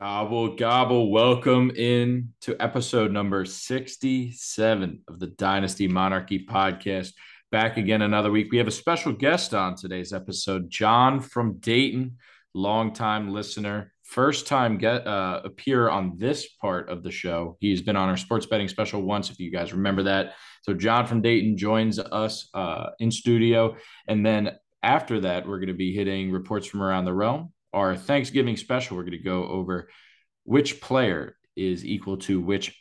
Gobble, gobble. Welcome in to episode number 67 of the Dynasty Monarchy podcast. Back again another week. We have a special guest on today's episode, John from Dayton, longtime listener, first time get uh, appear on this part of the show. He's been on our sports betting special once, if you guys remember that. So John from Dayton joins us uh, in studio, and then after that, we're going to be hitting reports from around the realm our Thanksgiving special, we're going to go over which player is equal to which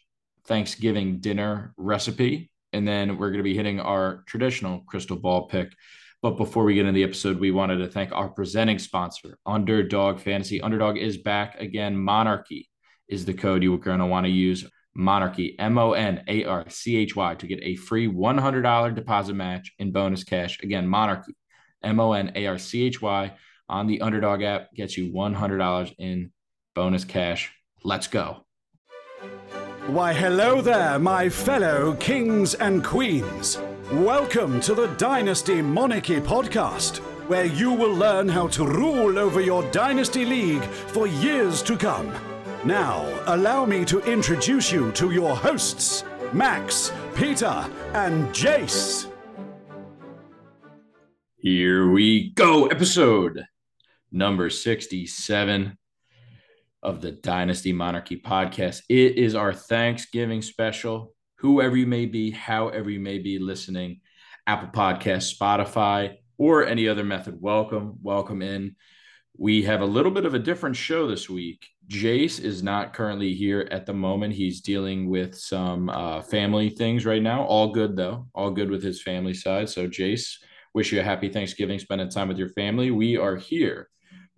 Thanksgiving dinner recipe. And then we're going to be hitting our traditional crystal ball pick. But before we get into the episode, we wanted to thank our presenting sponsor, Underdog Fantasy. Underdog is back again. Monarchy is the code you are going to want to use. Monarchy, M O N A R C H Y, to get a free $100 deposit match in bonus cash. Again, Monarchy, M O N A R C H Y on the Underdog app gets you $100 in bonus cash. Let's go. Why, hello there, my fellow kings and queens. Welcome to the Dynasty Monarchy podcast, where you will learn how to rule over your Dynasty League for years to come. Now, allow me to introduce you to your hosts, Max, Peter, and Jace. Here we go. Episode number 67 of the Dynasty Monarchy podcast. It is our Thanksgiving special. Whoever you may be, however you may be listening, Apple Podcast, Spotify, or any other method, welcome, welcome in. We have a little bit of a different show this week. Jace is not currently here at the moment. He's dealing with some uh, family things right now. All good, though. All good with his family side. So, Jace, wish you a happy Thanksgiving, spending time with your family. We are here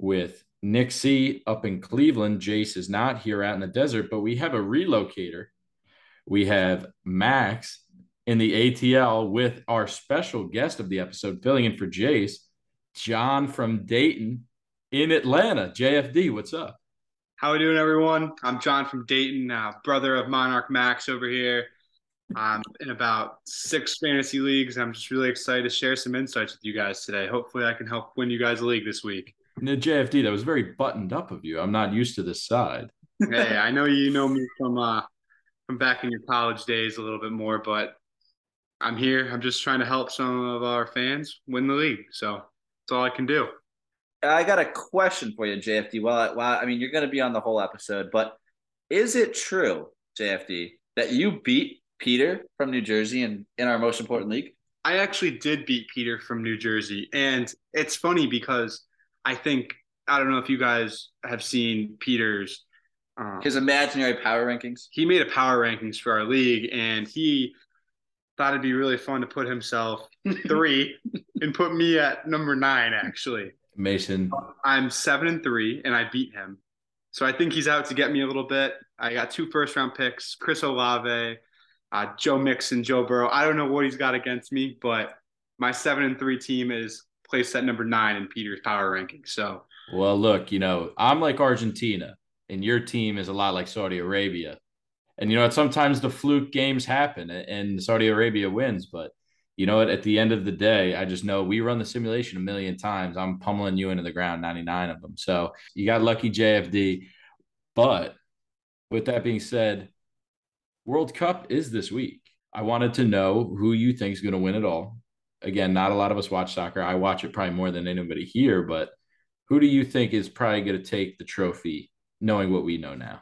with Nick C up in Cleveland. Jace is not here out in the desert, but we have a relocator. We have Max in the ATL with our special guest of the episode, filling in for Jace, John from Dayton in Atlanta. JFD, what's up? How are we doing, everyone? I'm John from Dayton, uh, brother of Monarch Max over here. I'm in about six fantasy leagues. I'm just really excited to share some insights with you guys today. Hopefully, I can help win you guys a league this week. No, JFD, that was very buttoned up of you. I'm not used to this side. hey, I know you know me from uh from back in your college days a little bit more, but I'm here. I'm just trying to help some of our fans win the league. So that's all I can do. I got a question for you, JFD. Well, well, I mean, you're going to be on the whole episode, but is it true, JFD, that you beat Peter from New Jersey in, in our most important league? I actually did beat Peter from New Jersey. And it's funny because I think I don't know if you guys have seen Peter's um, his imaginary power rankings. He made a power rankings for our league, and he thought it'd be really fun to put himself three and put me at number nine. Actually, Mason, I'm seven and three, and I beat him. So I think he's out to get me a little bit. I got two first round picks: Chris Olave, uh, Joe Mixon, Joe Burrow. I don't know what he's got against me, but my seven and three team is placed at number nine in Peter's power ranking. So, well, look, you know, I'm like Argentina, and your team is a lot like Saudi Arabia. And you know, sometimes the fluke games happen, and Saudi Arabia wins. But you know what? At the end of the day, I just know we run the simulation a million times. I'm pummeling you into the ground, 99 of them. So you got lucky, JFD. But with that being said, World Cup is this week. I wanted to know who you think is going to win it all again, not a lot of us watch soccer. I watch it probably more than anybody here, but who do you think is probably going to take the trophy, knowing what we know now?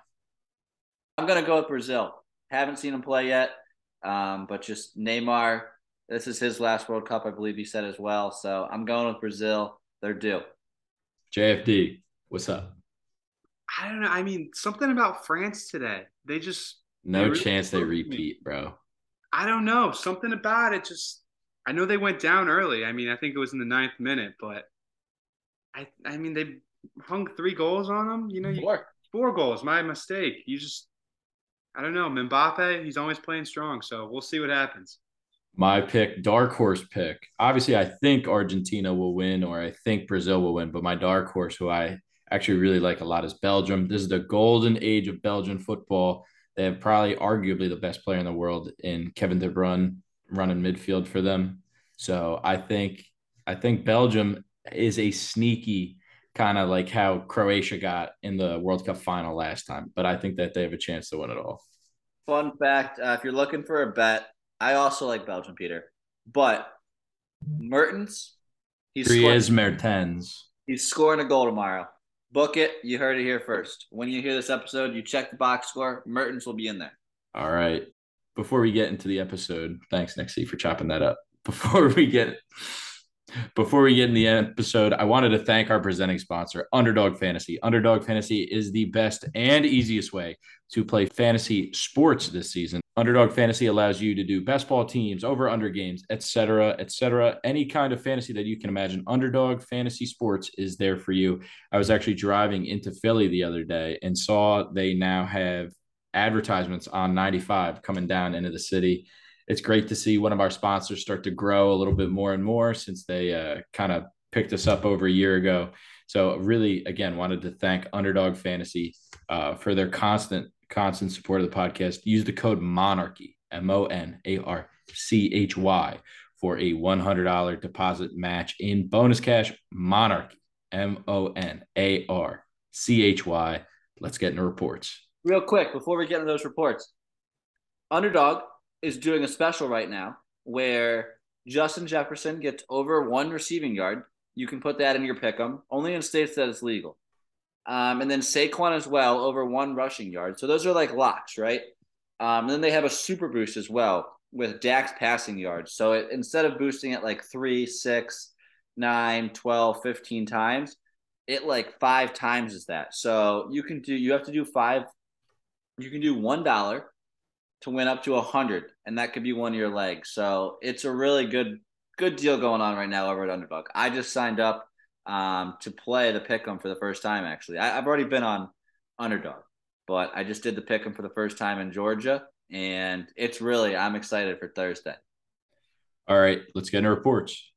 I'm going to go with Brazil. Haven't seen him play yet, um, but just Neymar. This is his last World Cup, I believe he said as well. So I'm going with Brazil. They're due. JFD, what's up? I don't know. I mean, something about France today. They just no they really chance they repeat, me. bro. I don't know. Something about it just I know they went down early. I mean, I think it was in the ninth minute, but I I mean they hung three goals on them. You know, you, four. four goals. My mistake. You just I don't know. Mbappe, he's always playing strong, so we'll see what happens. My pick, dark horse pick. Obviously, I think Argentina will win, or I think Brazil will win. But my dark horse, who I actually really like a lot, is Belgium. This is the golden age of Belgian football. They have probably arguably the best player in the world in Kevin De Bruyne running midfield for them. So I think I think Belgium is a sneaky kind of like how Croatia got in the World Cup final last time. But I think that they have a chance to win it all. Fun fact: uh, if you're looking for a bet, I also like Belgium, Peter, but Mertens, he's is Mertens. He's scoring a goal tomorrow. Book it. You heard it here first. When you hear this episode, you check the box score. Mertens will be in there. All right. Before we get into the episode, thanks, Nixie, for chopping that up. Before we get before we get in the episode, I wanted to thank our presenting sponsor, Underdog Fantasy. Underdog Fantasy is the best and easiest way to play fantasy sports this season. Underdog Fantasy allows you to do best ball teams, over under games, etc., etc. Any kind of fantasy that you can imagine. Underdog Fantasy Sports is there for you. I was actually driving into Philly the other day and saw they now have advertisements on 95 coming down into the city it's great to see one of our sponsors start to grow a little bit more and more since they uh, kind of picked us up over a year ago. So really, again, wanted to thank Underdog Fantasy uh, for their constant, constant support of the podcast. Use the code Monarchy M O N A R C H Y for a one hundred dollar deposit match in bonus cash. Monarchy M O N A R C H Y. Let's get into reports. Real quick before we get into those reports, Underdog is doing a special right now where Justin Jefferson gets over one receiving yard. You can put that in your pick 'em, only in states that it's legal. Um, and then Saquon as well over one rushing yard. So those are like locks, right? Um, and then they have a super boost as well with Dak's passing yards. So it, instead of boosting it like three, six, nine, 12, 15 times, it like five times is that. So you can do, you have to do five, you can do $1 to win up to a hundred, and that could be one of your legs. So it's a really good good deal going on right now over at Underdog. I just signed up um, to play the pick'em for the first time. Actually, I, have already been on Underdog, but I just did the pick'em for the first time in Georgia, and it's really I'm excited for Thursday. All right, let's get into reports.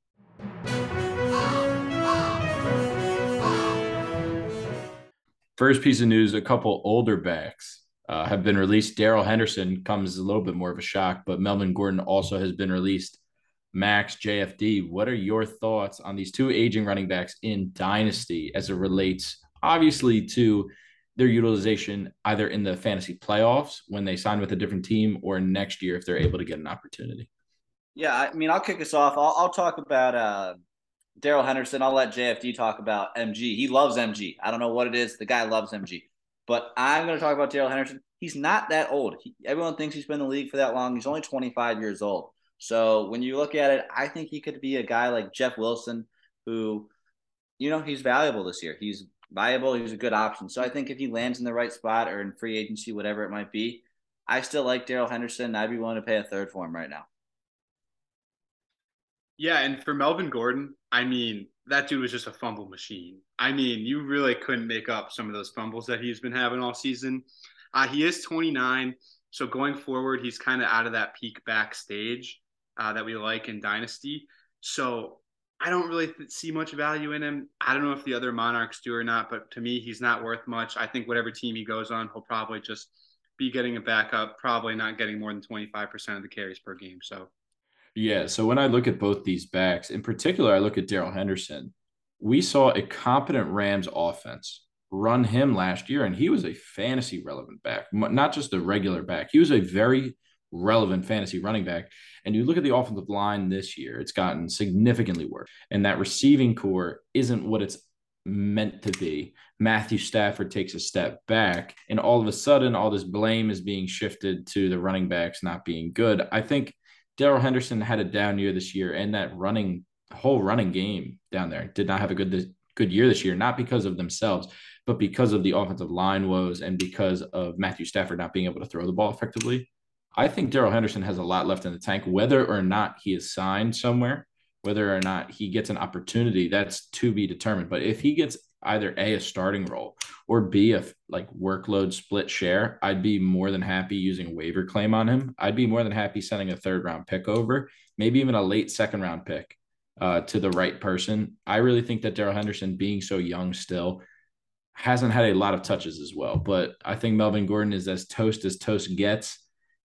First piece of news: a couple older backs uh, have been released. Darrell Henderson comes a little bit more of a shock, but Melvin Gordon also has been released. Max JFD, what are your thoughts on these two aging running backs in Dynasty as it relates, obviously, to their utilization either in the fantasy playoffs when they sign with a different team or next year if they're able to get an opportunity? Yeah, I mean, I'll kick us off. I'll, I'll talk about uh, Darrell Henderson. I'll let JFD talk about MG. He loves MG. I don't know what it is. The guy loves MG. But I'm going to talk about Darrell Henderson. He's not that old. He, everyone thinks he's been in the league for that long. He's only 25 years old. So when you look at it, I think he could be a guy like Jeff Wilson, who, you know, he's valuable this year. He's viable. He's a good option. So I think if he lands in the right spot or in free agency, whatever it might be, I still like Darrell Henderson. I'd be willing to pay a third for him right now. Yeah, and for Melvin Gordon, I mean, that dude was just a fumble machine. I mean, you really couldn't make up some of those fumbles that he's been having all season. Uh, he is 29, so going forward, he's kind of out of that peak backstage uh, that we like in Dynasty. So I don't really th- see much value in him. I don't know if the other Monarchs do or not, but to me, he's not worth much. I think whatever team he goes on, he'll probably just be getting a backup, probably not getting more than 25% of the carries per game. So yeah. So when I look at both these backs, in particular, I look at Darrell Henderson. We saw a competent Rams offense run him last year, and he was a fantasy relevant back, not just a regular back. He was a very relevant fantasy running back. And you look at the offensive line this year, it's gotten significantly worse. And that receiving corps isn't what it's meant to be. Matthew Stafford takes a step back, and all of a sudden, all this blame is being shifted to the running backs not being good. I think Darrell Henderson had a down year this year, and that running whole running game down there did not have a good good year this year, not because of themselves, but because of the offensive line woes and because of Matthew Stafford not being able to throw the ball effectively. I think Darrell Henderson has a lot left in the tank, whether or not he is signed somewhere, whether or not he gets an opportunity, that's to be determined. But if he gets either a a starting role or b a like workload split share i'd be more than happy using waiver claim on him. I'd be more than happy sending a third round pick over maybe even a late second round pick uh, to the right person. I really think that darrell henderson being so young still hasn't had a lot of touches as well but i think melvin gordon is as toast as toast gets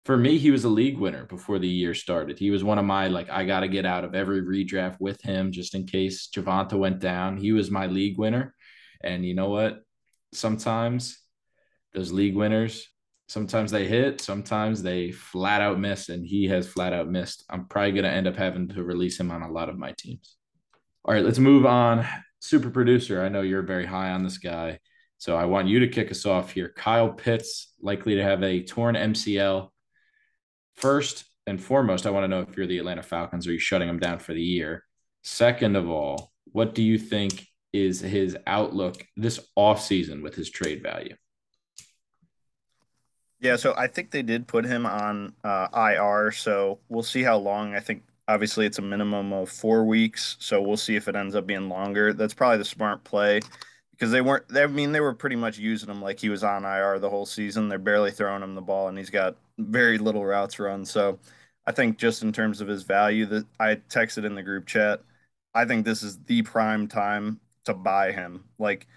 for me, he was a league winner before the year started. He was one of my like I got to get out of every redraft with him just in case Javonte went down. He was my league winner. And you know what? Sometimes those league winners, sometimes they hit, sometimes they flat out miss, and he has flat out missed. I'm probably going to end up having to release him on a lot of my teams. All right, let's move on. Super producer, I know you're very high on this guy. So I want you to kick us off here. Kyle Pitts, likely to have a torn MCL. First and foremost, I want to know if you're the Atlanta Falcons, are you shutting him down for the year? Second of all, what do you think is his outlook this offseason with his trade value? Yeah, so I think they did put him on uh, IR, so we'll see how long. I think obviously it's a minimum of four weeks, so we'll see if it ends up being longer. That's probably the smart play because they weren't. They, I mean, they were pretty much using him like he was on IR the whole season. They're barely throwing him the ball, and he's got very little routes run. So I think just in terms of his value, that I texted in the group chat. I think this is the prime time to buy him. Like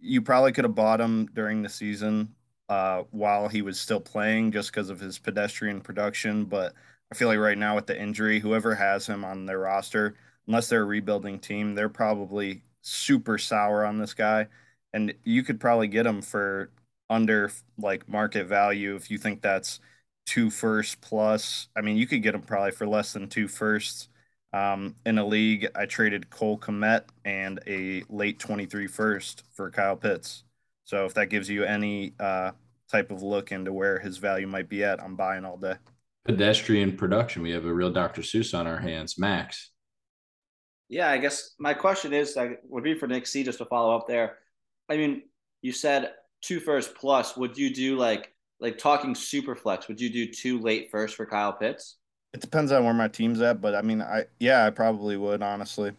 you probably could have bought him during the season uh, while he was still playing, just because of his pedestrian production. But I feel like right now with the injury, whoever has him on their roster, unless they're a rebuilding team, they're probably super sour on this guy, and you could probably get him for under like market value if you think that's two first plus. I mean, you could get him probably for less than two firsts. Um, in a league, I traded Cole Kmet and a late 23 first for Kyle Pitts. So if that gives you any uh, type of look into where his value might be at, I'm buying all day. Pedestrian production. We have a real Dr. Seuss on our hands. Max. Yeah, I guess my question is like, would be for Nick C just to follow up there. I mean, you said two first plus. Would you do like like talking super flex? Would you do two late first for Kyle Pitts? It depends on where my team's at, but I mean, I yeah, I probably would honestly.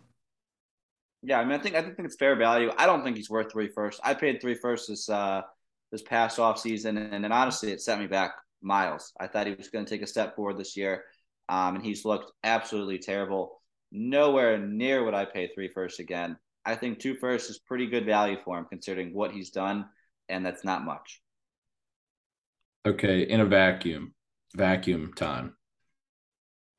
Yeah, I mean, I think I think it's fair value. I don't think he's worth three first. I paid three first this uh this past off season, and then honestly, it set me back miles. I thought he was going to take a step forward this year, um, and he's looked absolutely terrible nowhere near what I pay three firsts again. I think two firsts is pretty good value for him considering what he's done, and that's not much. Okay, in a vacuum, vacuum time.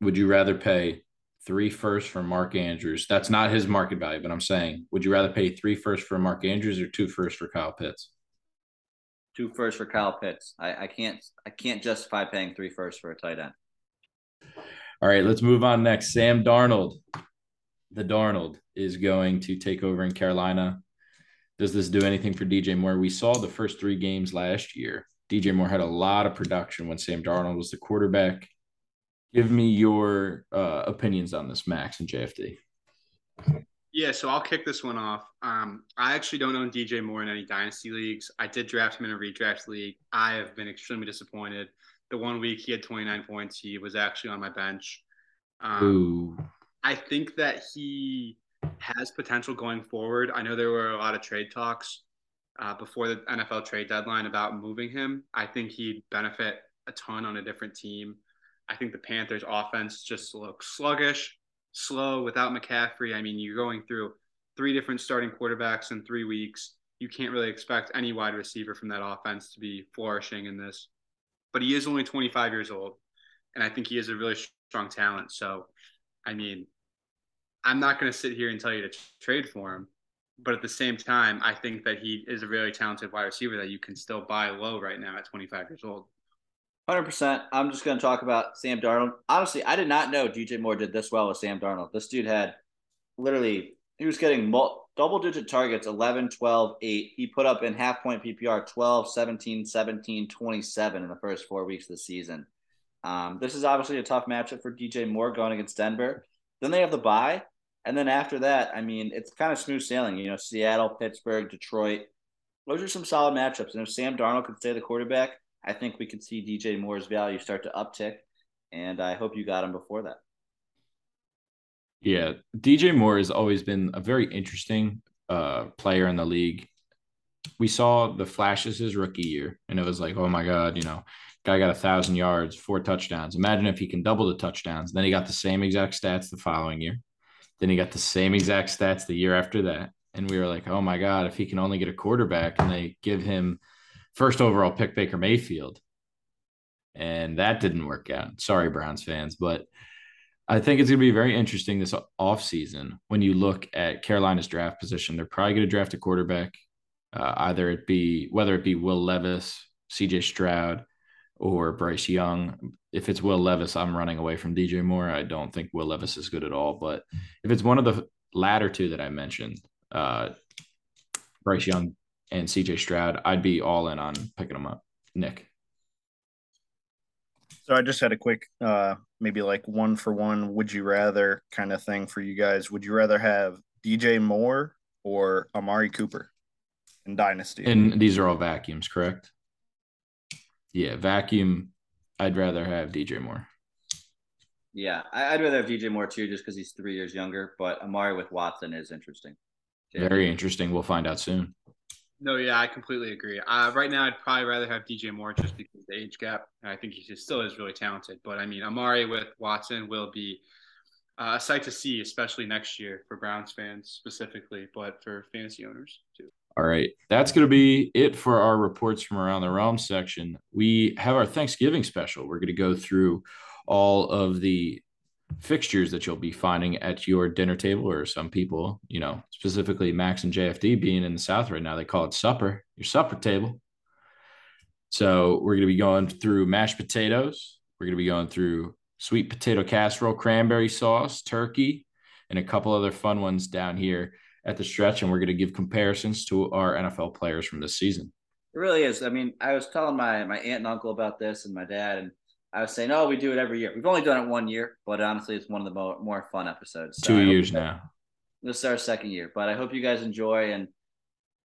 Would you rather pay three firsts for Mark Andrews? That's not his market value, but I'm saying, would you rather pay three firsts for Mark Andrews or two firsts for Kyle Pitts? Two firsts for Kyle Pitts. I, I can't I can't justify paying three firsts for a tight end. All right, let's move on next. Sam Darnold. The Darnold is going to take over in Carolina. Does this do anything for DJ Moore? We saw the first three games last year. DJ Moore had a lot of production when Sam Darnold was the quarterback. Give me your uh, opinions on this, Max and JFD. Yeah, so I'll kick this one off. Um, I actually don't own DJ Moore in any dynasty leagues. I did draft him in a redraft league. I have been extremely disappointed the one week he had 29 points. He was actually on my bench. Um, I think that he has potential going forward. I know there were a lot of trade talks uh, before the NFL trade deadline about moving him. I think he'd benefit a ton on a different team. I think the Panthers' offense just looks sluggish, slow without McCaffrey. I mean, you're going through three different starting quarterbacks in three weeks. You can't really expect any wide receiver from that offense to be flourishing in this but he is only 25 years old, and I think he is a really strong talent. So, I mean, I'm not going to sit here and tell you to trade for him, but at the same time, I think that he is a really talented wide receiver that you can still buy low right now at 25 years old. 100%. I'm just going to talk about Sam Darnold. Honestly, I did not know DJ Moore did this well with Sam Darnold. This dude had literally, he was getting double digit targets 11, 12, 8. He put up in half point PPR 12, 17, 17, 27 in the first four weeks of the season. Um, this is obviously a tough matchup for DJ Moore going against Denver. Then they have the bye. And then after that, I mean, it's kind of smooth sailing. You know, Seattle, Pittsburgh, Detroit. Those are some solid matchups. And if Sam Darnold could stay the quarterback, I think we could see DJ Moore's value start to uptick. And I hope you got him before that. Yeah, DJ Moore has always been a very interesting uh, player in the league. We saw the flashes his rookie year, and it was like, oh my god, you know, guy got a thousand yards, four touchdowns. Imagine if he can double the touchdowns. Then he got the same exact stats the following year. Then he got the same exact stats the year after that, and we were like, oh my god, if he can only get a quarterback, and they give him first overall pick Baker Mayfield, and that didn't work out. Sorry, Browns fans, but I think it's going to be very interesting this offseason when you look at Carolina's draft position. They're probably going to draft a quarterback, uh, either it be whether it be Will Levis, CJ Stroud, or Bryce Young. If it's Will Levis, I'm running away from DJ Moore. I don't think Will Levis is good at all. But if it's one of the latter two that I mentioned, uh, Bryce Young and CJ Stroud, I'd be all in on picking them up. Nick. So I just had a quick, uh, maybe like one for one, would you rather kind of thing for you guys. Would you rather have DJ Moore or Amari Cooper in Dynasty? And these are all vacuums, correct? Yeah, vacuum. I'd rather have DJ Moore. Yeah, I'd rather have DJ Moore too, just because he's three years younger. But Amari with Watson is interesting. Very interesting. We'll find out soon. No, yeah, I completely agree. Uh, right now, I'd probably rather have DJ Moore just because of the age gap. I think he still is really talented. But I mean, Amari with Watson will be uh, a sight to see, especially next year for Browns fans specifically, but for fantasy owners too. All right. That's going to be it for our reports from around the realm section. We have our Thanksgiving special. We're going to go through all of the fixtures that you'll be finding at your dinner table, or some people, you know, specifically Max and JFD being in the South right now, they call it supper, your supper table. So we're going to be going through mashed potatoes. We're going to be going through sweet potato casserole, cranberry sauce, turkey, and a couple other fun ones down here at the stretch. And we're going to give comparisons to our NFL players from this season. It really is. I mean, I was telling my my aunt and uncle about this and my dad, and I was saying, oh, we do it every year. We've only done it one year, but honestly, it's one of the more, more fun episodes. So Two years now. This is our second year, but I hope you guys enjoy and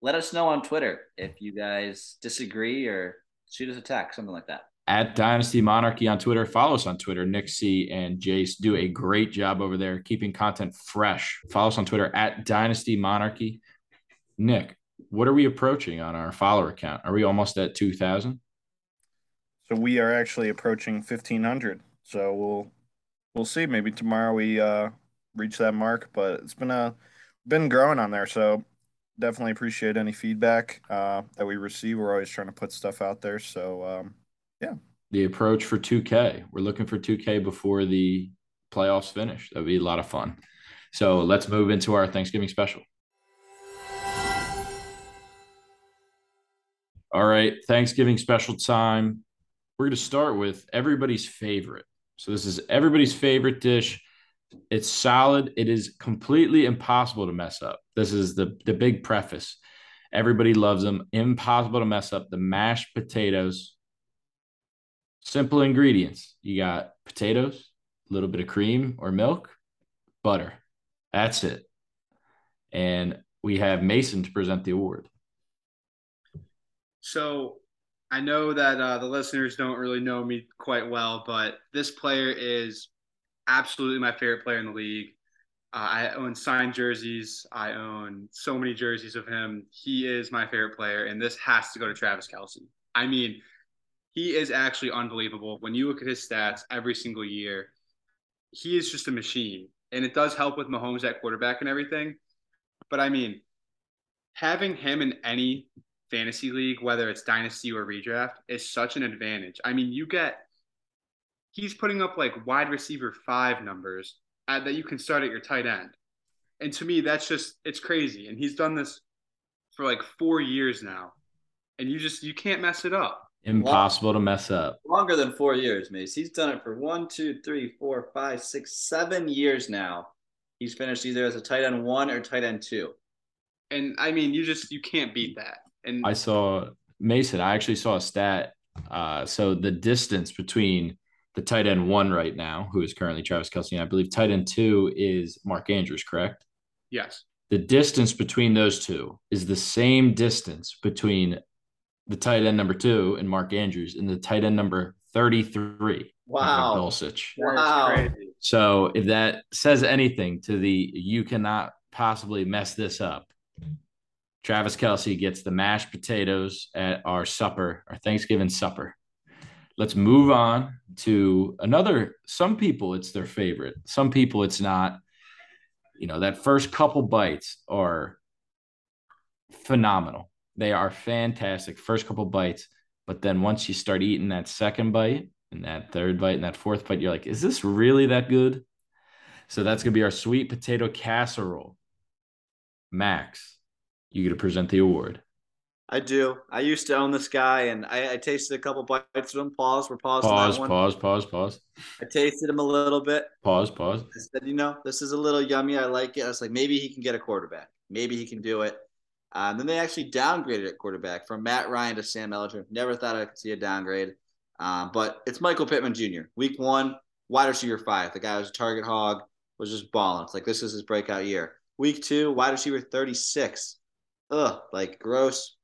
let us know on Twitter if you guys disagree or shoot us a text, something like that. At Dynasty Monarchy on Twitter. Follow us on Twitter. Nick C and Jace do a great job over there keeping content fresh. Follow us on Twitter at Dynasty Monarchy. Nick, what are we approaching on our follower count? Are we almost at 2,000? So we are actually approaching fifteen hundred. So we'll we'll see. Maybe tomorrow we uh, reach that mark. But it's been a been growing on there. So definitely appreciate any feedback uh, that we receive. We're always trying to put stuff out there. So um, yeah. The approach for 2K. We're looking for 2K before the playoffs finish. That'd be a lot of fun. So let's move into our Thanksgiving special. All right, Thanksgiving special time we're going to start with everybody's favorite. So this is everybody's favorite dish. It's solid. It is completely impossible to mess up. This is the the big preface. Everybody loves them. Impossible to mess up. The mashed potatoes. Simple ingredients. You got potatoes, a little bit of cream or milk, butter. That's it. And we have Mason to present the award. So I know that uh, the listeners don't really know me quite well, but this player is absolutely my favorite player in the league. Uh, I own signed jerseys. I own so many jerseys of him. He is my favorite player, and this has to go to Travis Kelce. I mean, he is actually unbelievable. When you look at his stats every single year, he is just a machine. And it does help with Mahomes at quarterback and everything. But I mean, having him in any fantasy league, whether it's dynasty or redraft, is such an advantage. I mean, you get he's putting up like wide receiver five numbers at, that you can start at your tight end. And to me, that's just it's crazy. And he's done this for like four years now. And you just you can't mess it up. Impossible to mess up. Longer than four years, Mace. He's done it for one, two, three, four, five, six, seven years now. He's finished either as a tight end one or tight end two. And I mean, you just you can't beat that. And I saw Mason. I actually saw a stat. Uh, so the distance between the tight end one right now, who is currently Travis Kelce, and I believe tight end two is Mark Andrews, correct? Yes. The distance between those two is the same distance between the tight end number two and Mark Andrews and the tight end number 33. Wow. Dulcich. Wow. So if that says anything to the you cannot possibly mess this up, Travis Kelce gets the mashed potatoes at our supper, our Thanksgiving supper. Let's move on to another. Some people, it's their favorite. Some people, it's not. You know, that first couple bites are phenomenal. They are fantastic. First couple bites. But then once you start eating that second bite and that third bite and that fourth bite, you're like, is this really that good? So that's going to be our sweet potato casserole. Max, you get to present the award. I do. I used to own this guy, and I, I tasted a couple bites of him. Pause. We're pausing. Pause. Pause. Pause. Pause. I tasted him a little bit. Pause. Pause. I said, you know, this is a little yummy. I like it. I was like, maybe he can get a quarterback. Maybe he can do it. Uh, and then they actually downgraded at quarterback from Matt Ryan to Sam Ehlinger. Never thought I could see a downgrade. Um, but it's Michael Pittman Jr. Week one, wide receiver five. The guy was a target hog, was just balling. It's like this is his breakout year. Week two, wide receiver 36. Ugh, like gross.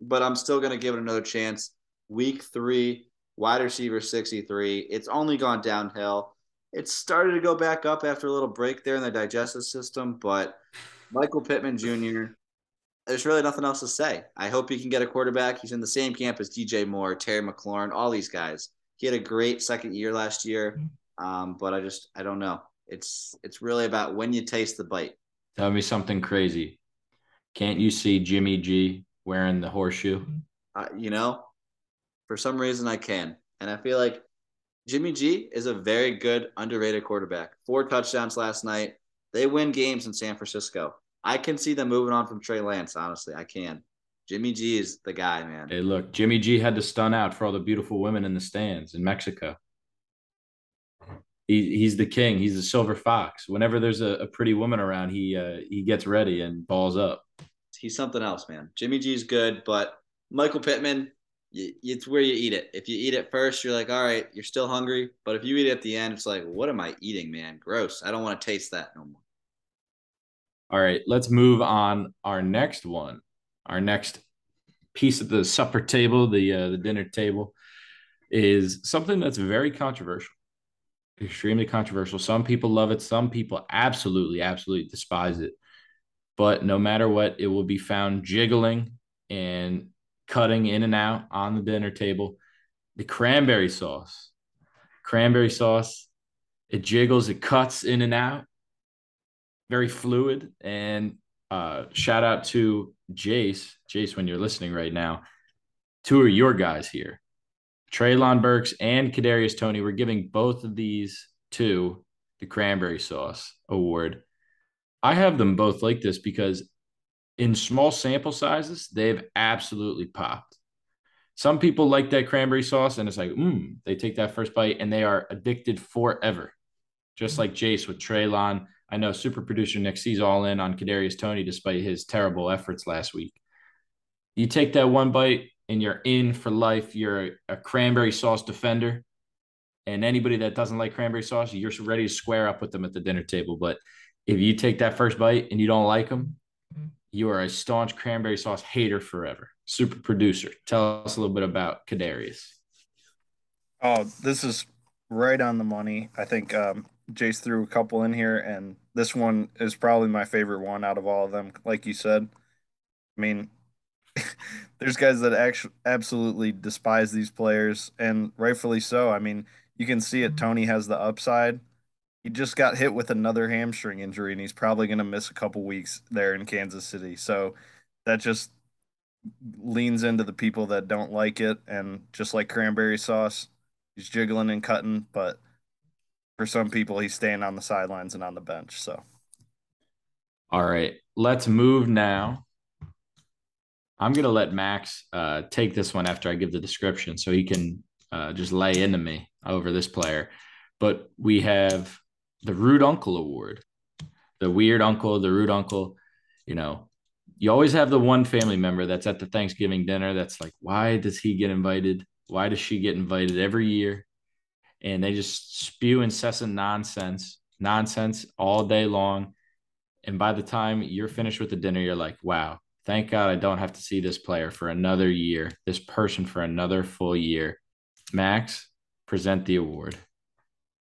But I'm still gonna give it another chance. Week three, wide receiver 63. It's only gone downhill. It started to go back up after a little break there in the digestive system, but Michael Pittman Jr there's really nothing else to say. I hope he can get a quarterback. He's in the same camp as DJ Moore, Terry McLaurin, all these guys. He had a great second year last year, um, but I just I don't know. It's it's really about when you taste the bite. Tell me something crazy. Can't you see Jimmy G wearing the horseshoe? Uh, you know, for some reason I can, and I feel like Jimmy G is a very good underrated quarterback. Four touchdowns last night. They win games in San Francisco. I can see them moving on from Trey Lance. Honestly, I can. Jimmy G is the guy, man. Hey, look, Jimmy G had to stun out for all the beautiful women in the stands in Mexico. He, he's the king. He's the silver fox. Whenever there's a, a pretty woman around, he uh, he gets ready and balls up. He's something else, man. Jimmy G's good, but Michael Pittman, it's where you eat it. If you eat it first, you're like, all right, you're still hungry. But if you eat it at the end, it's like, what am I eating, man? Gross. I don't want to taste that no more. All right, let's move on. Our next one, our next piece of the supper table, the uh, the dinner table, is something that's very controversial, extremely controversial. Some people love it, some people absolutely, absolutely despise it. But no matter what, it will be found jiggling and cutting in and out on the dinner table. The cranberry sauce, cranberry sauce, it jiggles, it cuts in and out very fluid. And uh, shout out to Jace. Jace, when you're listening right now, two of your guys here, Treylon Burks and Kadarius Toney. We're giving both of these to the Cranberry Sauce Award. I have them both like this because in small sample sizes, they've absolutely popped. Some people like that cranberry sauce, and it's like, mmm, they take that first bite and they are addicted forever. Just like Jace with Treylon I know super producer Nick sees all in on Kadarius Toney despite his terrible efforts last week. You take that one bite and you're in for life. You're a, a cranberry sauce defender. And anybody that doesn't like cranberry sauce, you're ready to square up with them at the dinner table. But if you take that first bite and you don't like them, you are a staunch cranberry sauce hater forever. Super producer. Tell us a little bit about Kadarius. Oh, this is right on the money. I think um, Jace threw a couple in here, and this one is probably my favorite one out of all of them. Like you said, I mean, there's guys that actually absolutely despise these players, and rightfully so. I mean, you can see it. Toney has the upside. He just got hit with another hamstring injury, and he's probably going to miss a couple weeks there in Kansas City. So that just leans into the people that don't like it, and just like cranberry sauce, he's jiggling and cutting, but for some people, he's staying on the sidelines and on the bench. So, all right, let's move now. I'm gonna let Max uh, take this one after I give the description, so he can uh, just lay into me over this player. But we have the Rude Uncle Award, the weird uncle, the rude uncle. You know, you always have the one family member that's at the Thanksgiving dinner that's like, why does he get invited? Why does she get invited every year? and they just spew incessant nonsense, nonsense all day long. And by the time you're finished with the dinner, you're like, wow, thank God I don't have to see this player for another year, this person for another full year. Max, present the award.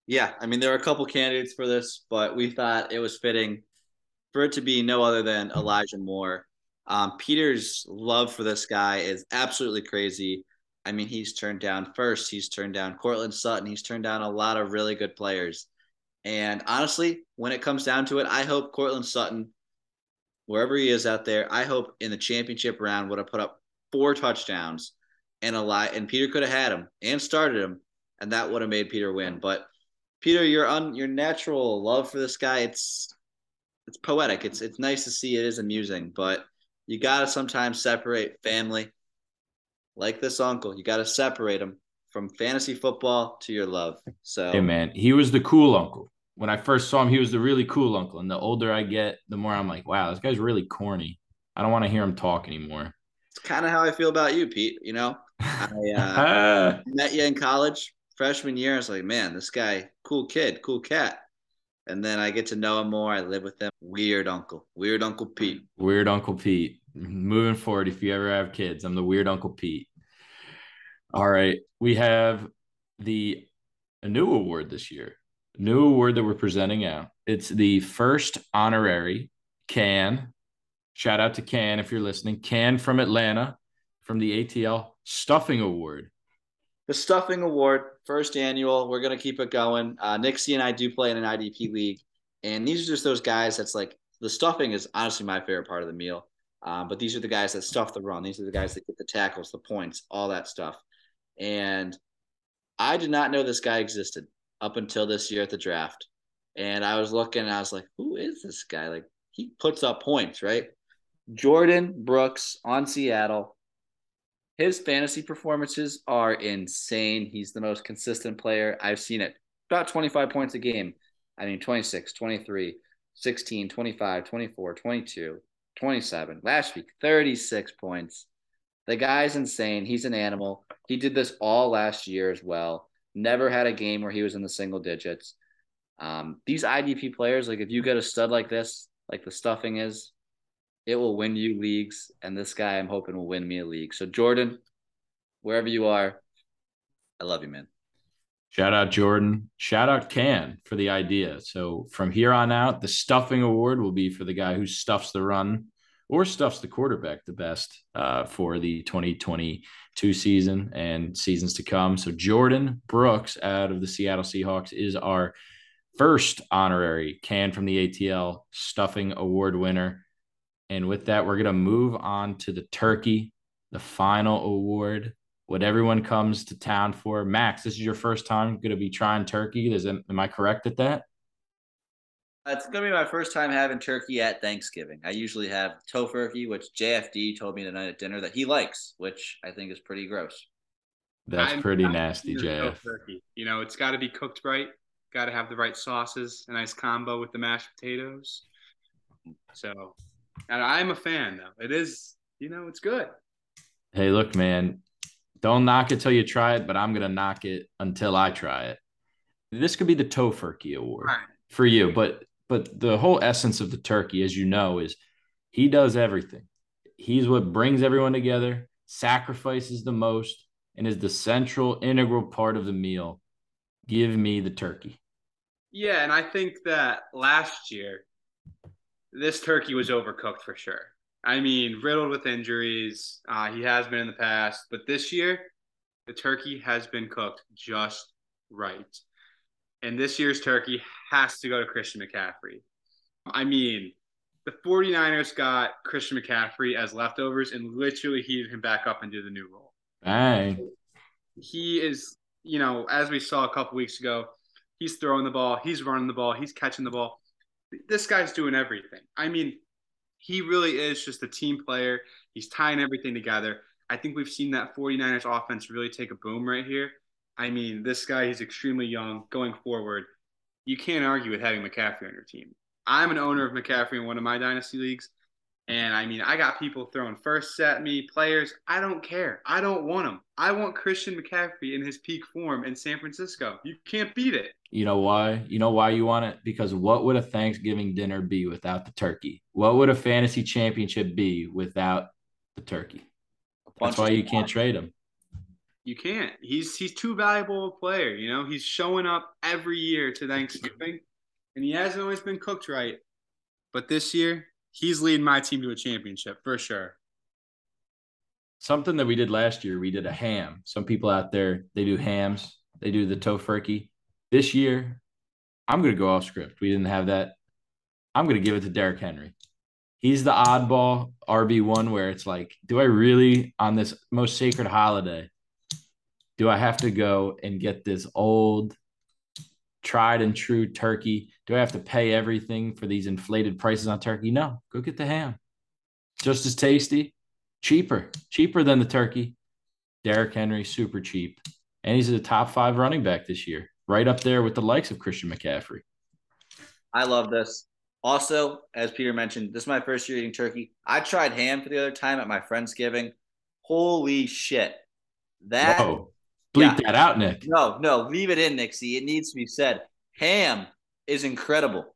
Yeah, I mean, there are a couple candidates for this, but we thought it was fitting for it to be no other than Elijah Moore. Um, Peter's love for this guy is absolutely crazy. I mean, he's turned down first. He's turned down Courtland Sutton. He's turned down a lot of really good players. And honestly, when it comes down to it, I hope Courtland Sutton, wherever he is out there, I hope in the championship round would have put up four touchdowns and a lot. And Peter could have had him and started him, and that would have made Peter win. But Peter, your un your natural love for this guy, it's it's poetic. It's it's nice to see. It is amusing, but you gotta sometimes separate family. Like this uncle, you gotta separate him from fantasy football to your love. So Hey man, he was the cool uncle. When I first saw him, he was the really cool uncle. And the older I get, the more I'm like, wow, this guy's really corny. I don't want to hear him talk anymore. it's kind of how I feel about you, Pete. You know, I uh, met you in college freshman year. I was like, man, this guy, cool kid, cool cat. And then I get to know him more. I live with him. Weird uncle, weird Uncle Pete. Weird Uncle Pete. Moving forward, if you ever have kids, I'm the weird Uncle Pete. All right. We have the a new award this year. New award that we're presenting out. It's the first honorary can. Shout out to Can if you're listening. Can from Atlanta from the ATL Stuffing Award. The Stuffing Award, first annual. We're gonna keep it going. Uh, Nixie and I do play in an IDP league, and these are just those guys. That's like the stuffing is honestly my favorite part of the meal. Um, but these are the guys that stuff the run. These are the guys that get the tackles, the points, all that stuff. And I did not know this guy existed up until this year at the draft. And I was looking, and I was like, "Who is this guy?" Like he puts up points, right? Jordyn Brooks on Seattle his fantasy performances are insane. He's the most consistent player I've seen it. About 25 points a game. I mean, 26, 23, 16, 25, 24, 22, 27. Last week, 36 points. The guy's insane. He's an animal. He did this all last year as well. Never had a game where he was in the single digits. Um, these IDP players, like if you get a stud like this, like the stuffing is, it will win you leagues. And this guy, I'm hoping, will win me a league. So, Jordyn, wherever you are, I love you, man. Shout out Jordyn. Shout out Can for the idea. So, from here on out, the stuffing award will be for the guy who stuffs the run or stuffs the quarterback the best uh, for the 2022 season and seasons to come. So, Jordyn Brooks out of the Seattle Seahawks is our first honorary Can from the ATL stuffing award winner. And with that, we're going to move on to the turkey, the final award, what everyone comes to town for. Max, this is your first time going to be trying turkey. Is am I correct at that? Uh, it's going to be my first time having turkey at Thanksgiving. I usually have tofurkey, which JFD told me tonight at dinner that he likes, which I think is pretty gross. That's I'm pretty nasty, JF. Turkey. You know, it's got to be cooked right. Got to have the right sauces, a nice combo with the mashed potatoes. So and I'm a fan though. It is, you know, it's good. Hey, look, man, don't knock it till you try it, but I'm gonna knock it until I try it. This could be the Tofurkey Award right. for you, but but the whole essence of the turkey, as you know, is he does everything. He's what brings everyone together, sacrifices the most, and is the central, integral part of the meal. Give me the turkey. Yeah, and I think that last year this turkey was overcooked for sure. I mean, riddled with injuries. Uh, he has been in the past, but this year, the turkey has been cooked just right. And this year's turkey has to go to Christian McCaffrey. I mean, the 49ers got Christian McCaffrey as leftovers and literally heated him back up into the new role. Bang. He is, you know, as we saw a couple weeks ago, he's throwing the ball, he's running the ball, he's catching the ball this guy's doing everything. I mean, he really is just a team player. He's tying everything together. I think we've seen that 49ers offense really take a boom right here. I mean, this guy, he's extremely young going forward. You can't argue with having McCaffrey on your team. I'm an owner of McCaffrey in one of my dynasty leagues. And I mean, I got people throwing firsts at me, players. I don't care. I don't want them. I want Christian McCaffrey in his peak form in San Francisco. You can't beat it. You know why? You know why you want it? Because what would a Thanksgiving dinner be without the turkey? What would a fantasy championship be without the turkey? That's why you can't trade him. You can't. He's he's too valuable a player. You know, he's showing up every year to Thanksgiving, and he hasn't always been cooked right. But this year, he's leading my team to a championship for sure. Something that we did last year, we did a ham. Some people out there, they do hams, they do the tofurkey. This year, I'm going to go off script. We didn't have that. I'm going to give it to Derrick Henry. He's the oddball RB1 where it's like, do I really, on this most sacred holiday, do I have to go and get this old tried and true turkey. Do I have to pay everything for these inflated prices on turkey? No, go get the ham. Just as tasty, cheaper, cheaper than the turkey. Derrick Henry, super cheap. And he's a top five running back this year, right up there with the likes of Christian McCaffrey. I love this. Also, as Peter mentioned, this is my first year eating turkey. I tried ham for the other time at my Friendsgiving. Holy shit. That Whoa. Bleep yeah. that out, Nick. No, no, leave it in, Nixie. It needs to be said. Ham is incredible.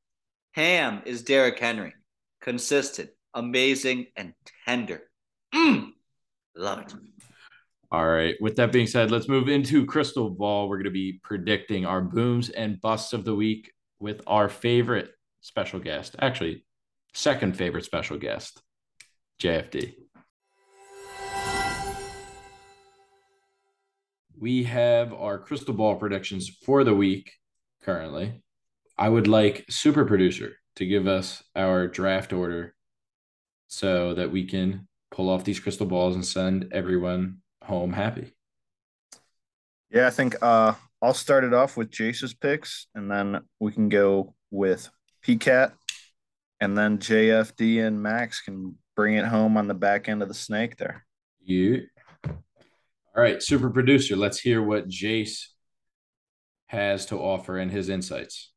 Ham is Derrick Henry. Consistent, amazing, and tender. Mm, love it. All right. With that being said, let's move into Crystal Ball. We're going to be predicting our booms and busts of the week with our favorite special guest. Actually, second favorite special guest, JFD. We have our crystal ball predictions for the week currently. I would like super producer to give us our draft order so that we can pull off these crystal balls and send everyone home happy. Yeah, I think uh, I'll start it off with Jace's picks, and then we can go with PCAT, and then JFD and Max can bring it home on the back end of the snake there. You. All right, super producer, let's hear what Jace has to offer and his insights.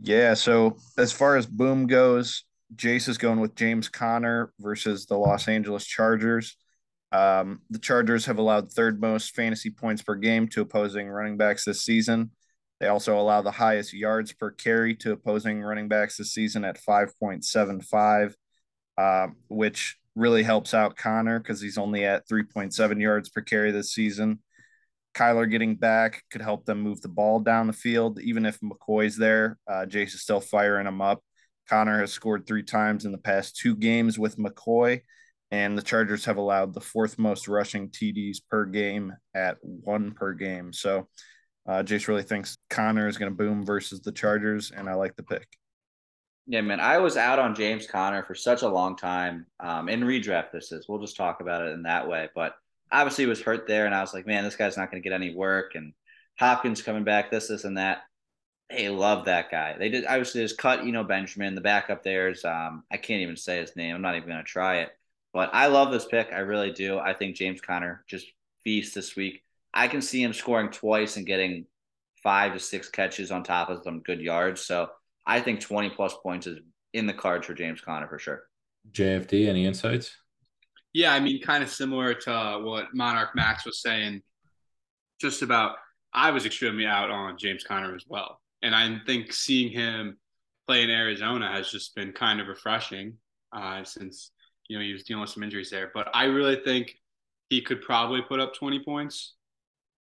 Yeah, so as far as boom goes, Jace is going with James Conner versus the Los Angeles Chargers. Um, the Chargers have allowed third most fantasy points per game to opposing running backs this season. They also allow the highest yards per carry to opposing running backs this season at 5.75, uh, which really helps out Conner because he's only at 3.7 yards per carry this season. Kyler getting back could help them move the ball down the field. Even if McCoy's there, uh, Jace is still firing him up. Conner has scored three times in the past two games with McCoy, and the Chargers have allowed the fourth most rushing TDs per game at one per game. So uh, Jace really thinks Conner is going to boom versus the Chargers, and I like the pick. Yeah, man, I was out on James Conner for such a long time. Um, in redraft, this is. We'll just talk about it in that way. But obviously, he was hurt there, and I was like, man, this guy's not going to get any work. And Hopkins coming back, this, this, and that. They love that guy. They did obviously just cut, you know, Benjamin. The backup there's um, I can't even say his name. I'm not even going to try it. But I love this pick. I really do. I think James Conner just feast this week. I can see him scoring twice and getting five to six catches on top of some good yards. So I think 20 plus points is in the cards for James Conner for sure. JFD, any insights? Yeah, I mean, kind of similar to what Monarch Max was saying, just about I was extremely out on James Conner as well. And I think seeing him play in Arizona has just been kind of refreshing uh, since, you know, he was dealing with some injuries there. But I really think he could probably put up 20 points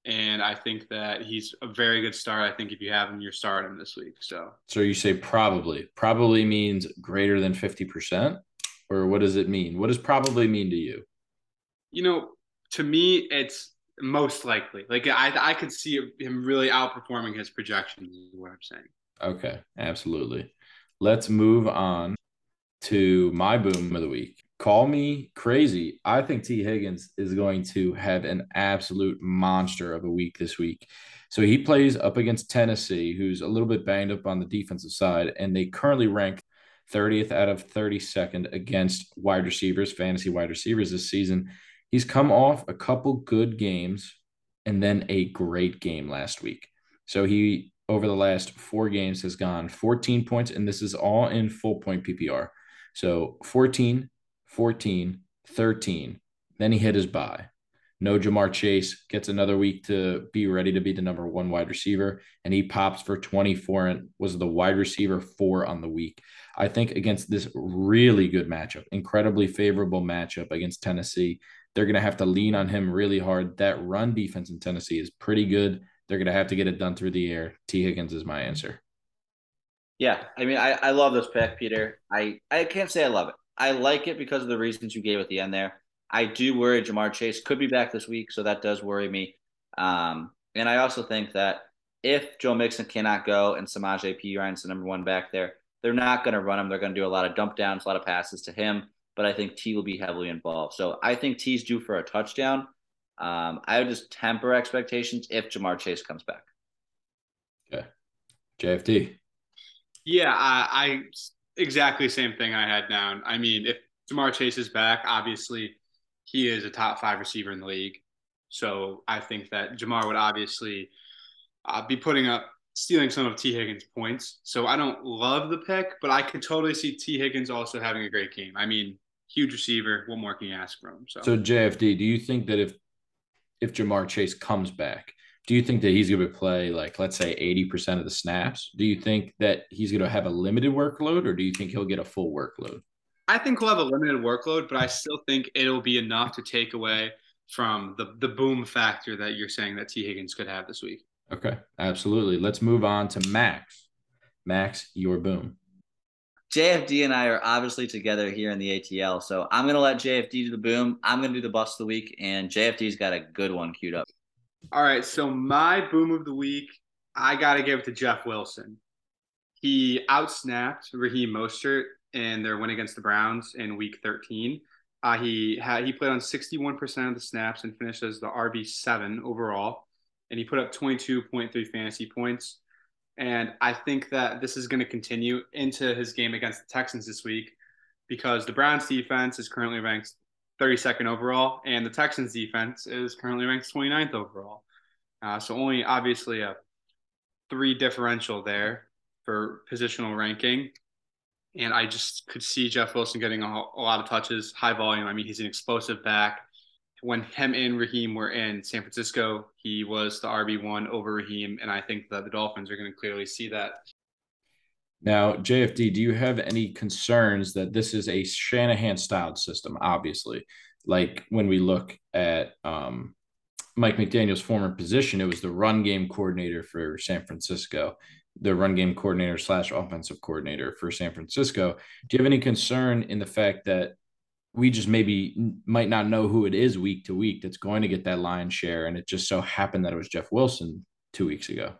and I think that he's a very good start. I think if you have him, you're starting this week. So, so you say probably. Probably means greater than fifty percent, or what does it mean? What does probably mean to you? You know, to me, it's most likely. Like I, I could see him really outperforming his projections. Is what I'm saying. Okay, absolutely. Let's move on to my boom of the week. Call me crazy. I think T. Higgins is going to have an absolute monster of a week this week. So he plays up against Tennessee, who's a little bit banged up on the defensive side, and they currently rank 30th out of 32nd against wide receivers, fantasy wide receivers this season. He's come off a couple good games and then a great game last week. So he, over the last four games, has gone 14 points, and this is all in full point PPR. So 14, 14, 13. Then he hit his bye. No Ja'Marr Chase gets another week to be ready to be the number one wide receiver, and he pops for 24 and was the wide receiver four on the week. I think against this really good matchup, incredibly favorable matchup against Tennessee, they're going to have to lean on him really hard. That run defense in Tennessee is pretty good. They're going to have to get it done through the air. T. Higgins is my answer. Yeah, I mean, I, I love this pick, Peter. I, I can't say I love it. I like it because of the reasons you gave at the end there. I do worry Ja'Marr Chase could be back this week, so that does worry me. Um, and I also think that if Joe Mixon cannot go and Samaj Samaje Perine's the number one back there, they're not going to run him. They're going to do a lot of dump downs, a lot of passes to him. But I think T will be heavily involved. So I think T's due for a touchdown. Um, I would just temper expectations if Ja'Marr Chase comes back. Okay. JFD. Yeah, I, I exactly same thing I had down. I mean, if Ja'Marr Chase is back, obviously he is a top five receiver in the league. So I think that Ja'Marr would obviously uh, be putting up, stealing some of T. Higgins' points. So I don't love the pick, but I could totally see T. Higgins also having a great game. I mean, huge receiver. What more can you ask from him? So, so JFD, do you think that if if Ja'Marr Chase comes back, do you think that he's going to play like let's say 80% of the snaps? Do you think that he's going to have a limited workload or do you think he'll get a full workload? I think he'll have a limited workload, but I still think it'll be enough to take away from the the boom factor that you're saying that t Higgins could have this week. Okay, absolutely. Let's move on to Max. Max, your boom. JFD and I are obviously together here in the ATL, so I'm gonna let JFD do the boom. I'm gonna do the bust of the week, and JFD's got a good one queued up. All right, so my boom of the week, I gotta give it to Jeff Wilson. He outsnapped Raheem Mostert in their win against the Browns in Week 13. Uh, he had he played on 61% of the snaps and finished as the RB seven overall, and he put up 22.3 fantasy points. And I think that this is going to continue into his game against the Texans this week because the Browns defense is currently ranked 32nd overall, and the Texans defense is currently ranked 29th overall. Uh, so only obviously a three differential there for positional ranking. And I just could see Jeff Wilson getting a, a lot of touches, high volume. I mean, he's an explosive back. When him and Raheem were in San Francisco, he was the RB1 over Raheem. And I think that the Dolphins are going to clearly see that. Now, JFD, do you have any concerns that this is a Shanahan styled system? Obviously, like when we look at um, Mike McDaniel's former position, it was the run game coordinator for San Francisco the run game coordinator slash offensive coordinator for San Francisco. Do you have any concern in the fact that we just maybe might not know who it is week to week that's going to get that line share, and it just so happened that it was Jeff Wilson two weeks ago?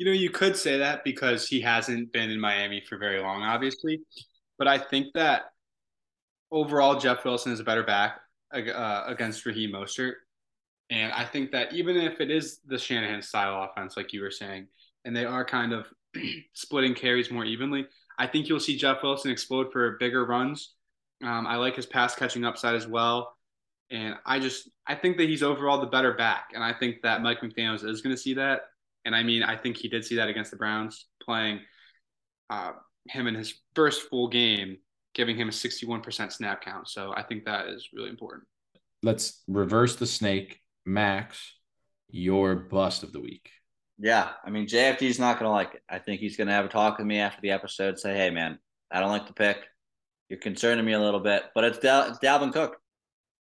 You know, you could say that because he hasn't been in Miami for very long, obviously. But I think that overall, Jeff Wilson is a better back uh, against Raheem Mostert. And I think that even if it is the Shanahan style offense, like you were saying, and they are kind of splitting carries more evenly. I think you'll see Jeff Wilson explode for bigger runs. Um, I like his pass catching upside as well. And I just I think that he's overall the better back. And I think that Mike McDaniels is going to see that. And I mean, I think he did see that against the Browns playing uh, him in his first full game, giving him a 61% snap count. So I think that is really important. Let's reverse the snake. Max, your bust of the week. Yeah, I mean JFD's not gonna like it. I think he's gonna have a talk with me after the episode. Say, hey man, I don't like the pick. You're concerning me a little bit, but it's Dal- it's Dalvin Cook.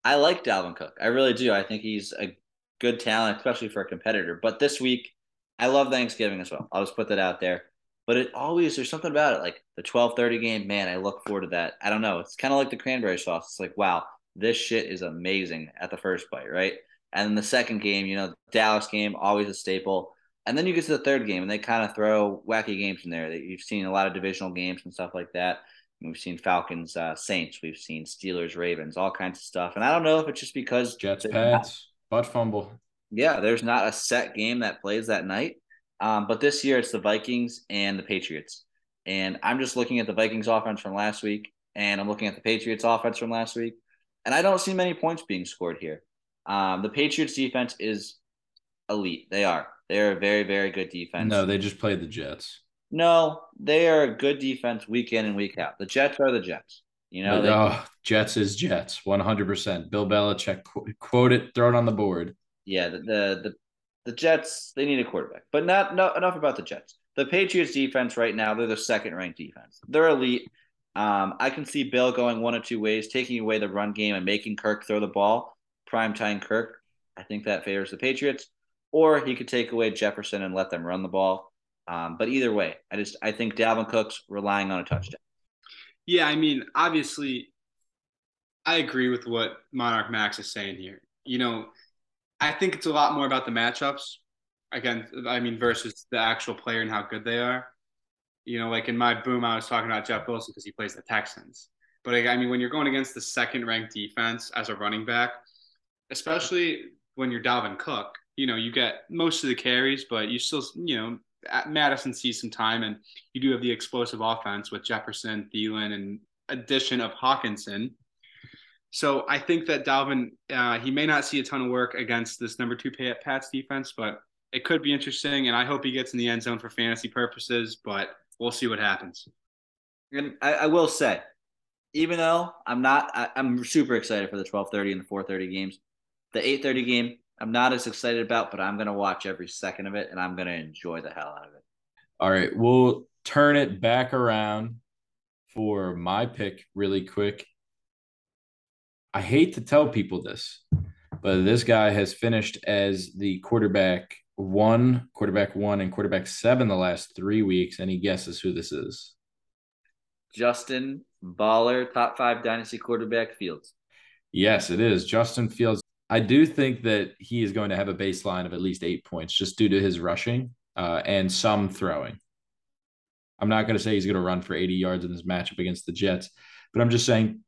I like Dalvin Cook. I really do. I think he's a good talent, especially for a competitor. But this week, I love Thanksgiving as well. I'll just put that out there. But it always there's something about it, like the 12:30 game. Man, I look forward to that. I don't know. It's kind of like the cranberry sauce. It's like, wow, this shit is amazing at the first bite, right? And then the second game, you know, Dallas game, always a staple. And then you get to the third game, and they kind of throw wacky games in there. That you've seen a lot of divisional games and stuff like that. We've seen Falcons, uh, Saints. We've seen Steelers, Ravens, all kinds of stuff. And I don't know if it's just because Jets, Pats, butt fumble. Yeah, there's not a set game that plays that night. Um, but this year it's the Vikings and the Patriots. And I'm just looking at the Vikings offense from last week, and I'm looking at the Patriots offense from last week, and I don't see many points being scored here. Um, the Patriots defense is elite. They are. They're a very, very good defense. No, they just played the Jets. No, they are a good defense week in and week out. The Jets are the Jets. You know, they, oh, Jets is Jets, one hundred percent. Bill Belichick quote it, throw it on the board. Yeah, the, the the the Jets they need a quarterback, but not no enough about the Jets. The Patriots defense right now they're the second ranked defense. They're elite. Um, I can see Bill going one of two ways, taking away the run game and making Kirk throw the ball. Prime time Kirk. I think that favors the Patriots or he could take away Jefferson and let them run the ball. Um, but either way, I just I think Dalvin Cook's relying on a touchdown. Yeah, I mean, obviously, I agree with what Monarch Max is saying here. You know, I think it's a lot more about the matchups. Again, I mean, versus the actual player and how good they are. You know, like in my boom, I was talking about Jeff Wilson because he plays the Texans. But I mean, when you're going against the second ranked defense as a running back, especially when you're Dalvin Cook, you know, you get most of the carries, but you still, you know, Mattison sees some time, and you do have the explosive offense with Jefferson, Thielen, and addition of Hockenson. So I think that Dalvin, uh, he may not see a ton of work against this number two pay at Pats defense, but it could be interesting. And I hope he gets in the end zone for fantasy purposes, but we'll see what happens. I, I will say, even though I'm not, I, am super excited for the 12:30 and the 4:30 games. The 8:30 game, I'm not as excited about, but I'm going to watch every second of it and I'm going to enjoy the hell out of it. All right, we'll turn it back around for my pick really quick. I hate to tell people this, but this guy has finished as the quarterback one, quarterback one, and quarterback seven the last three weeks. Any guesses who this is? Justin Baller, top five dynasty quarterback Fields. Yes, it is. Justin Fields. I do think that he is going to have a baseline of at least eight points just due to his rushing uh, and some throwing. I'm not going to say he's going to run for 80 yards in this matchup against the Jets, but I'm just saying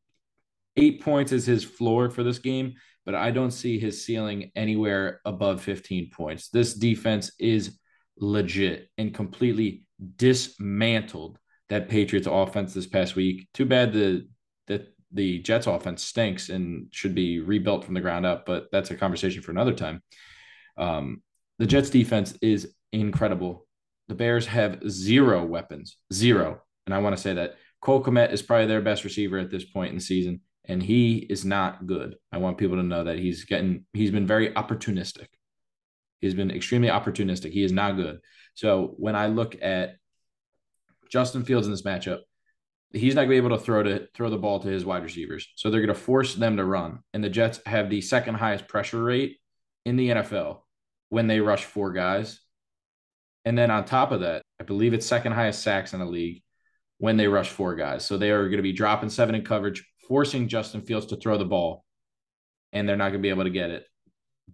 eight points is his floor for this game, but I don't see his ceiling anywhere above 15 points. This defense is legit and completely dismantled that Patriots offense this past week. Too bad the the the Jets offense stinks and should be rebuilt from the ground up, but that's a conversation for another time. Um, the Jets defense is incredible. The Bears have zero weapons, zero. And I want to say that Cole Kmet is probably their best receiver at this point in the season, and he is not good. I want people to know that he's getting, he's been very opportunistic. He's been extremely opportunistic. He is not good. So when I look at Justin Fields in this matchup, he's not going to be able to throw to throw the ball to his wide receivers. So they're going to force them to run. And the Jets have the second highest pressure rate in the NFL when they rush four guys. And then on top of that, I believe it's second highest sacks in the league when they rush four guys. So they are going to be dropping seven in coverage, forcing Justin Fields to throw the ball, and they're not going to be able to get it.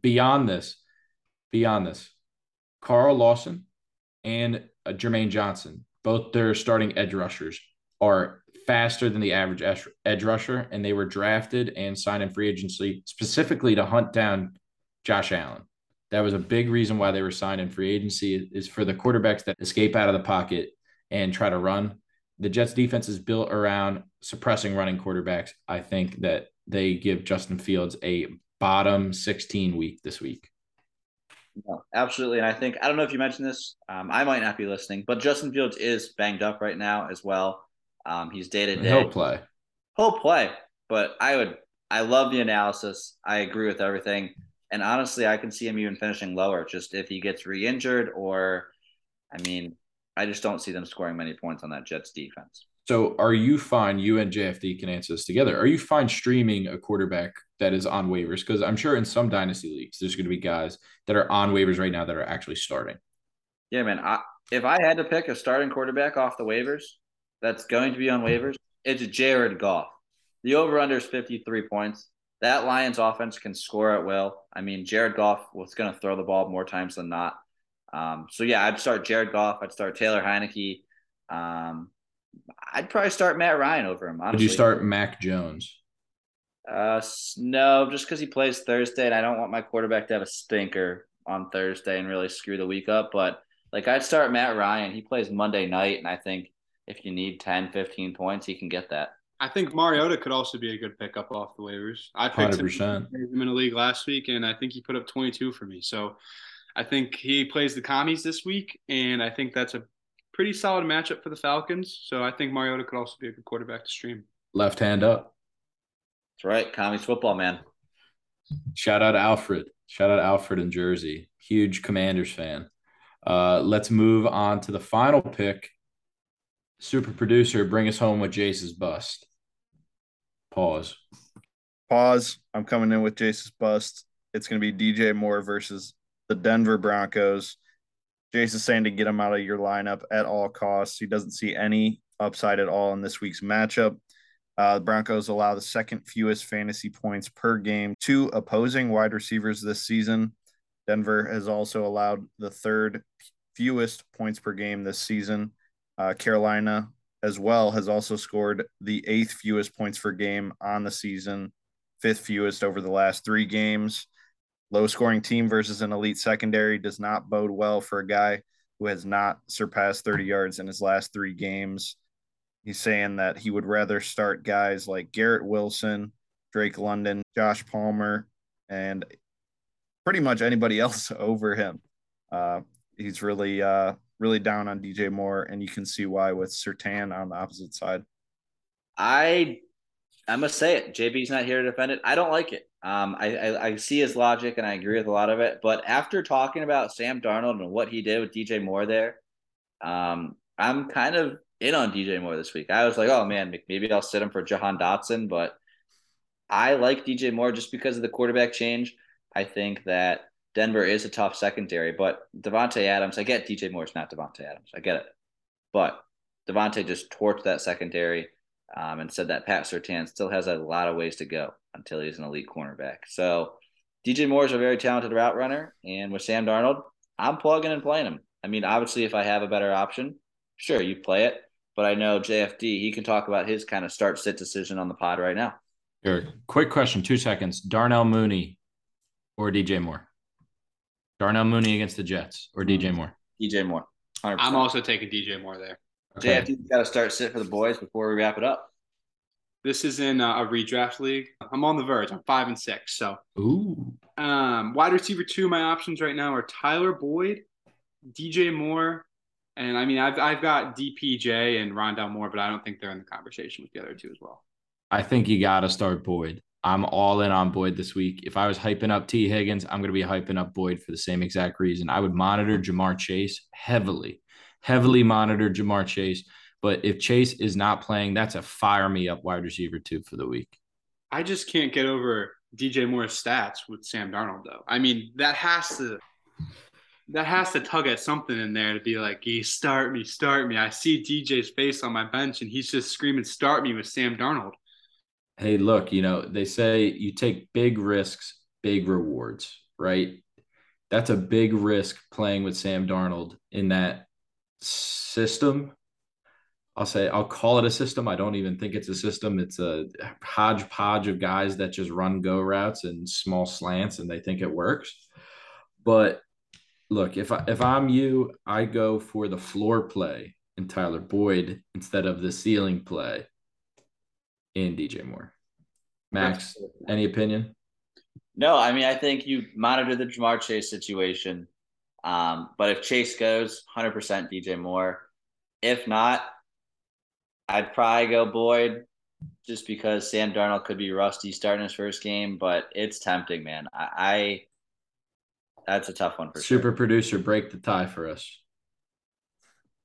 Beyond this, beyond this, Carl Lawson and uh, Jermaine Johnson, both their starting edge rushers, are faster than the average edge rusher, and they were drafted and signed in free agency specifically to hunt down Josh Allen. That was a big reason why they were signed in free agency is for the quarterbacks that escape out of the pocket and try to run. The Jets defense is built around suppressing running quarterbacks. I think that they give Justin Fields a bottom 16 week this week. No, absolutely. And I think, I don't know if you mentioned this, um, I might not be listening, but Justin Fields is banged up right now as well. Um, he's day to day. He'll play. He'll play. But I would, I love the analysis. I agree with everything. And honestly, I can see him even finishing lower just if he gets re injured or, I mean, I just don't see them scoring many points on that Jets defense. So, are you fine? You and JFD can answer this together. Are you fine streaming a quarterback that is on waivers? Because I'm sure in some dynasty leagues, there's going to be guys that are on waivers right now that are actually starting. Yeah, man. I, if I had to pick a starting quarterback off the waivers that's going to be on waivers, it's Jared Goff. The over under is 53 points that Lions offense can score at will. I mean, Jared Goff was going to throw the ball more times than not. Um, so yeah, I'd start Jared Goff. I'd start Taylor Heinicke. Um, I'd probably start Matt Ryan over him. Honestly. Would you start Mac Jones? Uh, no, just because he plays Thursday, and I don't want my quarterback to have a stinker on Thursday and really screw the week up. But like, I'd start Matt Ryan. He plays Monday night, and I think if you need 10, 15 points, he can get that. I think Mariota could also be a good pickup off the waivers. I picked 100%. him in a league last week, and I think he put up 22 for me. So I think he plays the commies this week, and I think that's a pretty solid matchup for the Falcons. So I think Mariota could also be a good quarterback to stream. Left hand up. That's right. Commies football, man. Shout out Alfred. Shout out Alfred in Jersey. Huge Commanders fan. Uh, let's move on to the final pick super producer, bring us home with Jace's bust. Pause. Pause. I'm coming in with Jace's bust. It's going to be DJ Moore versus the Denver Broncos. Is saying to get him out of your lineup at all costs. He doesn't see any upside at all in this week's matchup. Uh, the Broncos allow the second fewest fantasy points per game to opposing wide receivers this season. Denver has also allowed the third fewest points per game this season. Uh, Carolina as well has also scored the eighth fewest points per game on the season, fifth fewest over the last three games. Low scoring team versus an elite secondary does not bode well for a guy who has not surpassed 30 yards in his last three games. He's saying that he would rather start guys like Garrett Wilson, Drake London, Josh Palmer, and pretty much anybody else over him. Uh, he's really, uh, really down on DJ Moore, and you can see why with Surtain on the opposite side. I, I must say it. JB's not here to defend it. I don't like it. Um, I, I, I see his logic and I agree with a lot of it. But after talking about Sam Darnold and what he did with DJ Moore there, um, I'm kind of in on DJ Moore this week. I was like, oh man, maybe I'll sit him for Jahan Dotson, but I like DJ Moore just because of the quarterback change. I think that Denver is a tough secondary, but Davante Adams, I get DJ Moore's not Davante Adams. I get it. But Davante just torched that secondary um, and said that Pat Surtain still has a lot of ways to go until he's an elite cornerback. So DJ Moore is a very talented route runner, and with Sam Darnold, I'm plugging and playing him. I mean, obviously, if I have a better option, sure, you play it. But I know JFD, he can talk about his kind of start sit decision on the pod right now. Sure. Quick question, two seconds. Darnell Mooney or DJ Moore? Darnell Mooney against the Jets or DJ Moore? DJ Moore. 100%. I'm also taking DJ Moore there. Okay. JFD got to start sit for the boys before we wrap it up. This is in a redraft league. I'm on the verge. I'm five and six. So, ooh. Um, wide receiver two. My options right now are Tyler Boyd, DJ Moore, and I mean I've I've got DPJ and Rondale Moore, but I don't think they're in the conversation with the other two as well. I think you got to start Boyd. I'm all in on Boyd this week. If I was hyping up T. Higgins, I'm going to be hyping up Boyd for the same exact reason. I would monitor Ja'Marr Chase heavily, heavily monitor Ja'Marr Chase but if Chase is not playing, that's a fire me up wide receiver too for the week. I just can't get over DJ Moore's stats with Sam Darnold though. I mean, that has to that has to tug at something in there to be like, "Hey, start me, start me." I see DJ's face on my bench, and he's just screaming, "Start me" with Sam Darnold. Hey, look, you know they say you take big risks, big rewards, right? That's a big risk playing with Sam Darnold in that system I'll say I'll call it a system. I don't even think it's a system. It's a hodgepodge of guys that just run go routes and small slants, and they think it works. But look, if I if I'm you, I go for the floor play in Tyler Boyd instead of the ceiling play in DJ Moore. Max, any opinion? No, I mean I think you monitor the Ja'Marr Chase situation. Um, but if Chase goes, 100% DJ Moore. If not, I'd probably go Boyd just because Sam Darnold could be rusty starting his first game, but it's tempting, man. I, I that's a tough one for super sure. producer. Break the tie for us.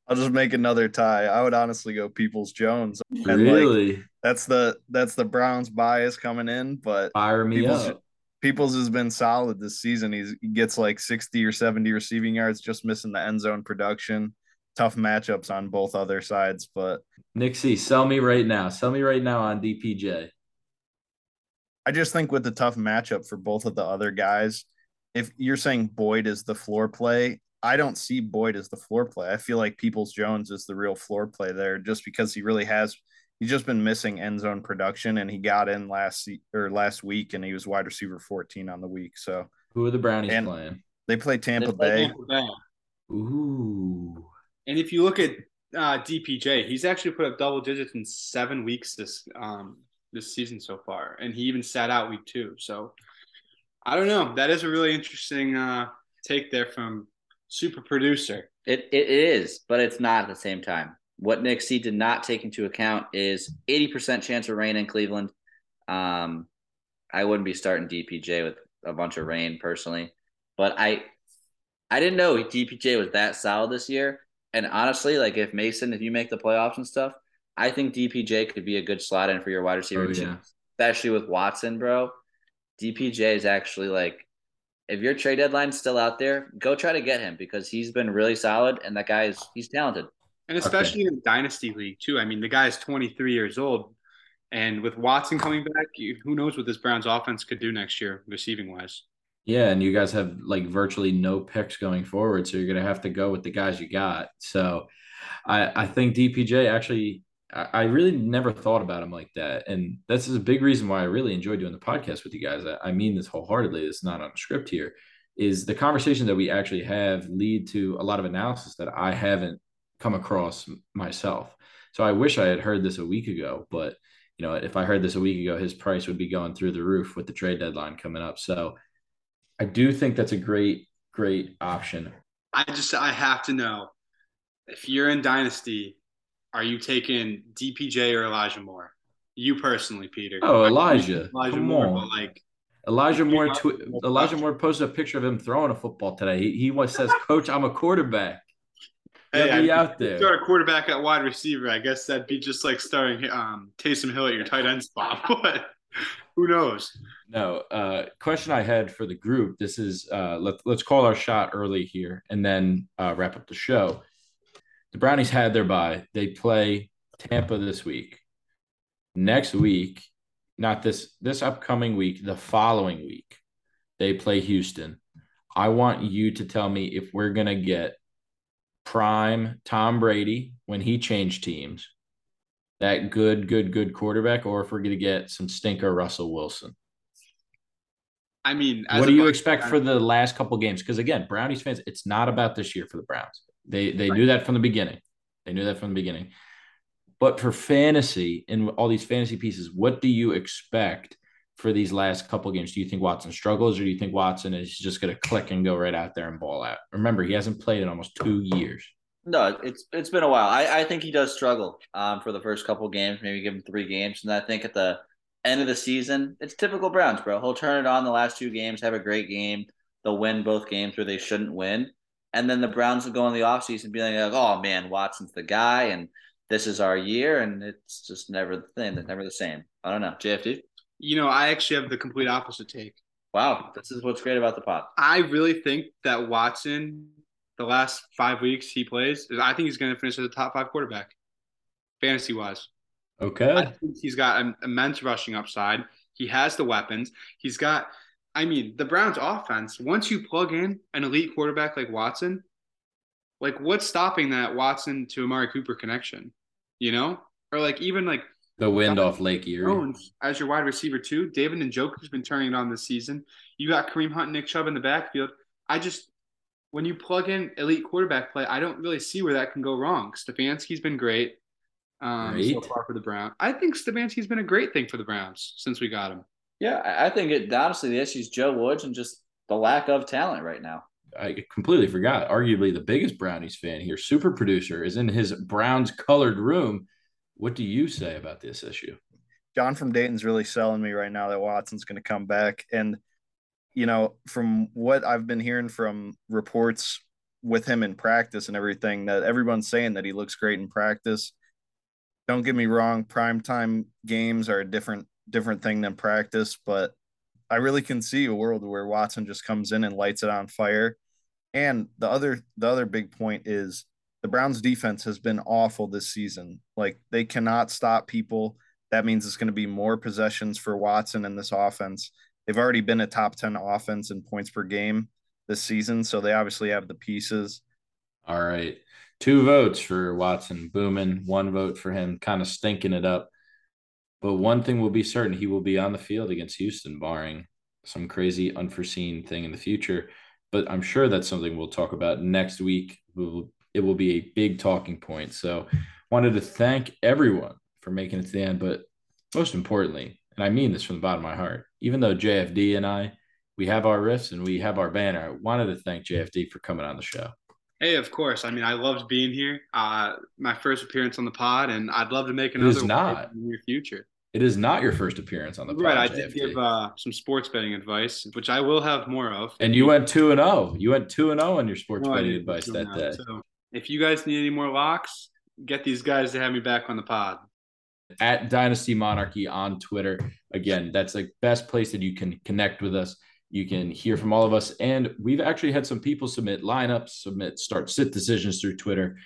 I'll just make another tie. I would honestly go Peoples Jones. Really? Like, that's the that's the Browns bias coming in, but fire me Peoples, up. Peoples has been solid this season. He's, he gets like 60 or 70 receiving yards, just missing the end zone production tough matchups on both other sides. But Nixie, sell me right now. Sell me right now on DPJ. I just think with the tough matchup for both of the other guys, if you're saying Boyd is the floor play, I don't see Boyd as the floor play. I feel like Peoples Jones is the real floor play there just because he really has he's just been missing end zone production and he got in last or last week and he was wide receiver 14 on the week. So who are the Brownies playing? They play Tampa, they play Bay. Tampa Bay. Ooh. And if you look at uh, DPJ, he's actually put up double digits in seven weeks this um, this season so far, and he even sat out week two. So I don't know. That is a really interesting uh, take there from super producer. It it is, but it's not at the same time. What Nick C did not take into account is 80% chance of rain in Cleveland. Um, I wouldn't be starting DPJ with a bunch of rain personally, but I I didn't know DPJ was that solid this year. And honestly, like if Mason, if you make the playoffs and stuff, I think DPJ could be a good slot in for your wide receiver oh, yeah. especially with Watson, bro. DPJ is actually like, if your trade deadline's still out there, go try to get him because he's been really solid and that guy is he's talented. And especially okay. in dynasty league too. I mean, the guy is 23 years old, and with Watson coming back, who knows what this Browns offense could do next year, receiving wise. Yeah, and you guys have like virtually no picks going forward, so you're gonna have to go with the guys you got. So, I I think DPJ actually I, really never thought about him like that, and this is a big reason why I really enjoy doing the podcast with you guys. I, I mean this wholeheartedly. It's not on a script here. is the conversation that we actually have lead to a lot of analysis that I haven't come across myself. So I wish I had heard this a week ago, but you know, if I heard this a week ago, his price would be going through the roof with the trade deadline coming up. So I do think that's a great, great option. I just I have to know if you're in Dynasty, are you taking DPJ or Elijah Moore? You personally, Peter. Oh, Elijah. Elijah Come Moore, on. like Elijah Moore tw- Elijah Moore posted a picture of him throwing a football today. He, he was, says, "Coach, I'm a quarterback. Hey, I- out there." start a quarterback at wide receiver. I guess that'd be just like starting um, Taysom Hill at your tight end spot. But who knows? No, uh, question I had for the group. This is uh, let, let's call our shot early here and then uh, wrap up the show. The Brownies had their bye. They play Tampa this week. Next week, not this this upcoming week, the following week, they play Houston. I want you to tell me if we're gonna get prime Tom Brady when he changed teams, that good, good, good quarterback, or if we're gonna get some stinker Russell Wilson. I mean, as What do you expect for the last couple games? Because again, Brownies fans, it's not about this year for the Browns. They they knew that from the beginning. They knew that from the beginning. But for fantasy and all these fantasy pieces, what do you expect for these last couple games? Do you think Watson struggles, or do you think Watson is just going to click and go right out there and ball out? Remember, he hasn't played in almost two years. No, it's it's been a while. I, I think he does struggle um, for the first couple games, maybe give him three games, and I think at the end of the season, it's typical Browns, bro. He'll turn it on the last two games, have a great game. They'll win both games where they shouldn't win, and then the Browns will go in the offseason being like, "Oh man, Watson's the guy, and this is our year," and it's just never the thing. It's never the same. I don't know. JFD. You know, I actually have the complete opposite take. Wow, this is what's great about the pod. I really think that Watson, the last five weeks he plays, I think he's going to finish as a top five quarterback, fantasy wise. I Okay. think he's got an immense rushing upside. He has the weapons. He's got, I mean, the Browns' offense. Once you plug in an elite quarterback like Watson, like what's stopping that Watson to Amari Cooper connection? You know, or like even like The wind off Lake Erie. Jones as your wide receiver too. David Njoku's been turning it on this season. You got Kareem Hunt, and Nick Chubb in the backfield. I just when you plug in elite quarterback play, I don't really see where that can go wrong. Stefanski's been great, um, so Great. far for the Browns. I think Stefanski's been a great thing for the Browns since we got him. Yeah, I I think it honestly the issue is Joe Woods and just the lack of talent right now. I completely forgot. Arguably the biggest Brownies fan here, super producer, is in his Browns colored room. What do you say about this issue? John from Dayton's really selling me right now that Watson's going to come back. And, you know, from what I've been hearing from reports with him in practice and everything, that everyone's saying that he looks great in practice. Don't get me wrong, primetime games are a different different thing than practice, but I really can see a world where Watson just comes in and lights it on fire. And the other the other big point is the Browns defense has been awful this season. Like they cannot stop people. That means it's going to be more possessions for Watson in this offense. They've already been a top 10 offense in points per game this season, so they obviously have the pieces. All right. Two votes for Watson booming, one vote for him kind of stinking it up. But one thing will be certain he will be on the field against Houston, barring some crazy unforeseen thing in the future. But I'm sure that's something we'll talk about next week. We'll, it will be a big talking point. So wanted to thank everyone for making it to the end. But most importantly, and I mean this from the bottom of my heart, even though JFD and I, we have our riffs and we have our banner, I wanted to thank JFD for coming on the show. Hey, of course. I mean, I loved being here. Uh, my first appearance on the pod, and I'd love to make another is one not. in the near future. It is not your first appearance on the pod, Right, I JFD. did give uh, some sports betting advice, which I will have more of. and you went two and zero. You went two and zero on your sports No, betting advice that day. So if you guys need any more locks, get these guys to have me back on the pod. At Dynasty Monarchy on Twitter. Again, that's the best place that you can connect with us. You can hear from all of us, and we've actually had some people submit lineups, submit start sit decisions through Twitter.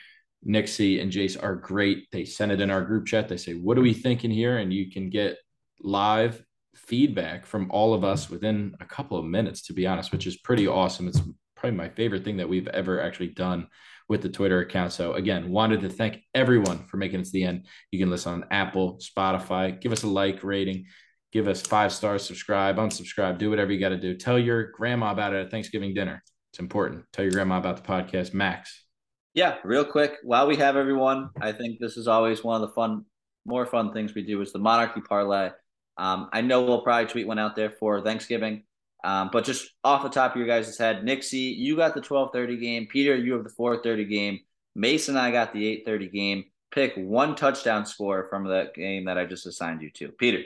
Nixie and Jace are great. They send it in our group chat. They say, "What are we thinking here?" And you can get live feedback from all of us within a couple of minutes. To be honest, which is pretty awesome. It's probably my favorite thing that we've ever actually done with the Twitter account. So again, wanted to thank everyone for making it to the end. You can listen on Apple, Spotify, give us a like rating, give us five stars, subscribe, unsubscribe, do whatever you got to do. Tell your grandma about it at Thanksgiving dinner. It's important. Tell your grandma about the podcast. Max. Yeah, real quick. While we have everyone, I think this is always one of the fun, more fun things we do is the Monarchy Parlay. Um, I know we'll probably tweet one out there for Thanksgiving. Um, but just off the top of your guys' head, Nixie, you got the 12:30 game. Peter, you have the 4:30 game. Mason, I got the 8:30 game. Pick one touchdown score from the game that I just assigned you to. Peter.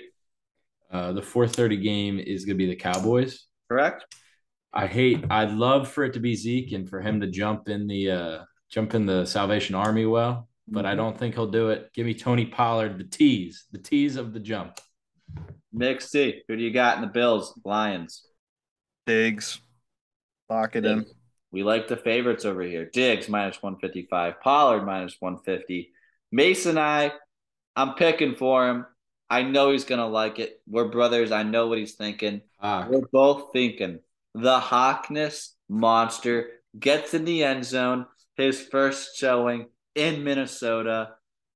Uh, the 4:30 game is going to be the Cowboys. Correct. I hate. I'd love for it to be Zeke and for him to jump in the uh, jump in the Salvation Army well, but I mm-hmm. don't think he'll do it. Give me Tony Pollard, the tease, the tease of the jump. T. Who do you got in the Bills? Lions. Diggs. Lock it Diggs. in. We like the favorites over here. Diggs minus 155. Pollard minus 150. Mason I, I'm picking for him. I know he's gonna like it. We're brothers. I know what he's thinking. Hawk. We're both thinking the Hawkness monster gets in the end zone. His first showing in Minnesota.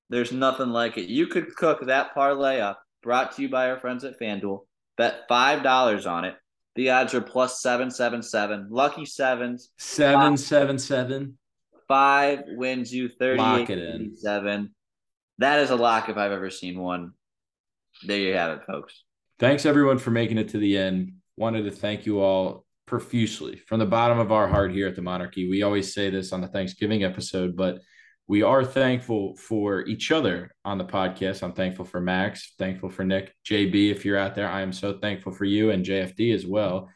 There's nothing like it. You could cook that parlay up. Brought to you by our friends at FanDuel. Bet five dollars on it. The odds are plus seven seven seven. Lucky sevens. Seven five, seven seven. Five wins you thirty seven. That is a lock if I've ever seen one there you have it, folks. Thanks everyone for making it to the end. Wanted to thank you all profusely from the bottom of our heart here at the Monarchy. We always say this on the Thanksgiving episode, but we are thankful for each other on the podcast. I'm thankful for Max, thankful for Nick, JB. If you're out there, I am so thankful for you and JFD as well.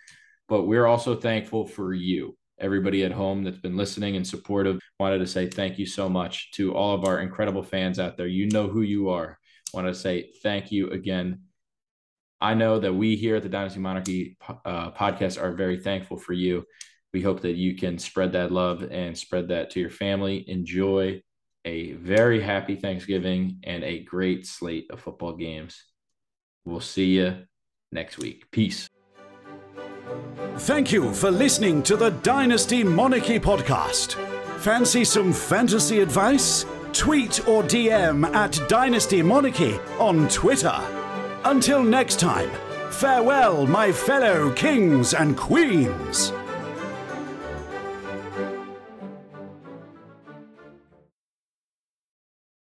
But we're also thankful for you, everybody at home that's been listening and supportive. Wanted to say thank you so much to all of our incredible fans out there. You know who you are Wanted to say thank you again. I know that we here at the Dynasty Monarchy uh, podcast are very thankful for you. We hope that you can spread that love and spread that to your family. Enjoy a very happy Thanksgiving and a great slate of football games. We'll see you next week. Peace. Thank you for listening to the Dynasty Monarchy podcast. Fancy some fantasy advice? tweet or DM at Dynasty Monarchy on Twitter. Until next time, farewell, my fellow kings and queens.